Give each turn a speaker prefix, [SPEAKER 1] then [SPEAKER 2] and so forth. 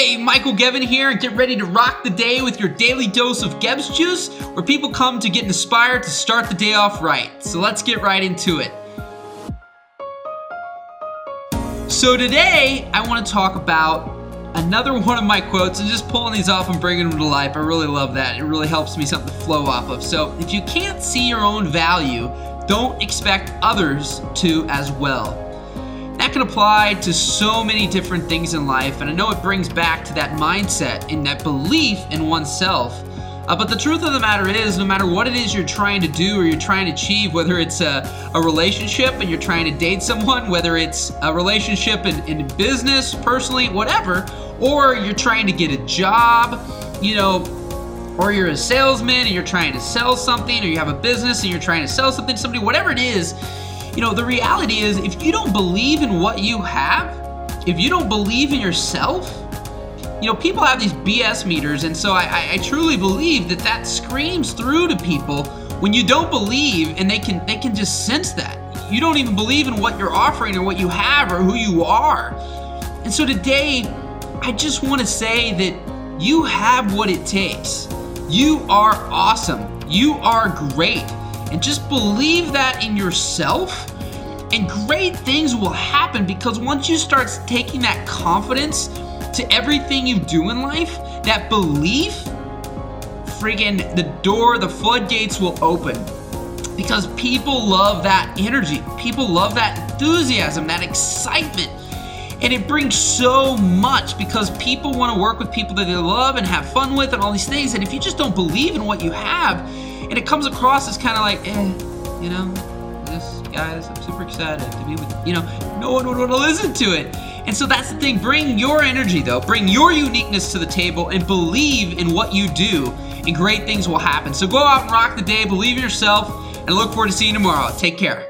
[SPEAKER 1] Hey, Michael Gevin here, get ready to rock the day with your daily dose of Gebbs Juice, where people come to get inspired to start the day off right. So let's get right into it. So today, I want to talk about another one of my quotes and just pulling these off and bringing them to life. I really love that. It really helps me something to flow off of. So if you can't see your own value, don't expect others to as well. That can apply to so many different things in life, and I know it brings back to that mindset and that belief in oneself. Uh, but the truth of the matter is, no matter what it is you're trying to do or you're trying to achieve, whether it's a, a relationship and you're trying to date someone, whether it's a relationship in, in business, personally, whatever, or you're trying to get a job, you know, or you're a salesman and you're trying to sell something, or you have a business and you're trying to sell something to somebody, whatever it is, you know, the reality is if you don't believe in what you have, if you don't believe in yourself, you know, people have these BS meters, and so I, I, truly believe that that screams through to people when you don't believe, and they can they can just sense that you don't even believe in what you're offering or what you have or who you are. And so today, I just want to say that you have what it takes. You are awesome. You are great. And just believe that in yourself, and great things will happen because once you start taking that confidence to everything you do in life, that belief, friggin' the door, the floodgates will open. Because people love that energy. People love that enthusiasm, that excitement. And it brings so much because people want to work with people that they love and have fun with and all these things. And if you just don't believe in what you have, and it comes across as kind of like, eh, you know, this guys, I'm super excited to be with you. know, no one would want to listen to it. And so that's the thing. Bring your energy though, bring your uniqueness to the table and believe in what you do, and great things will happen. So go out and rock the day, believe in yourself, and look forward to seeing you tomorrow. Take care.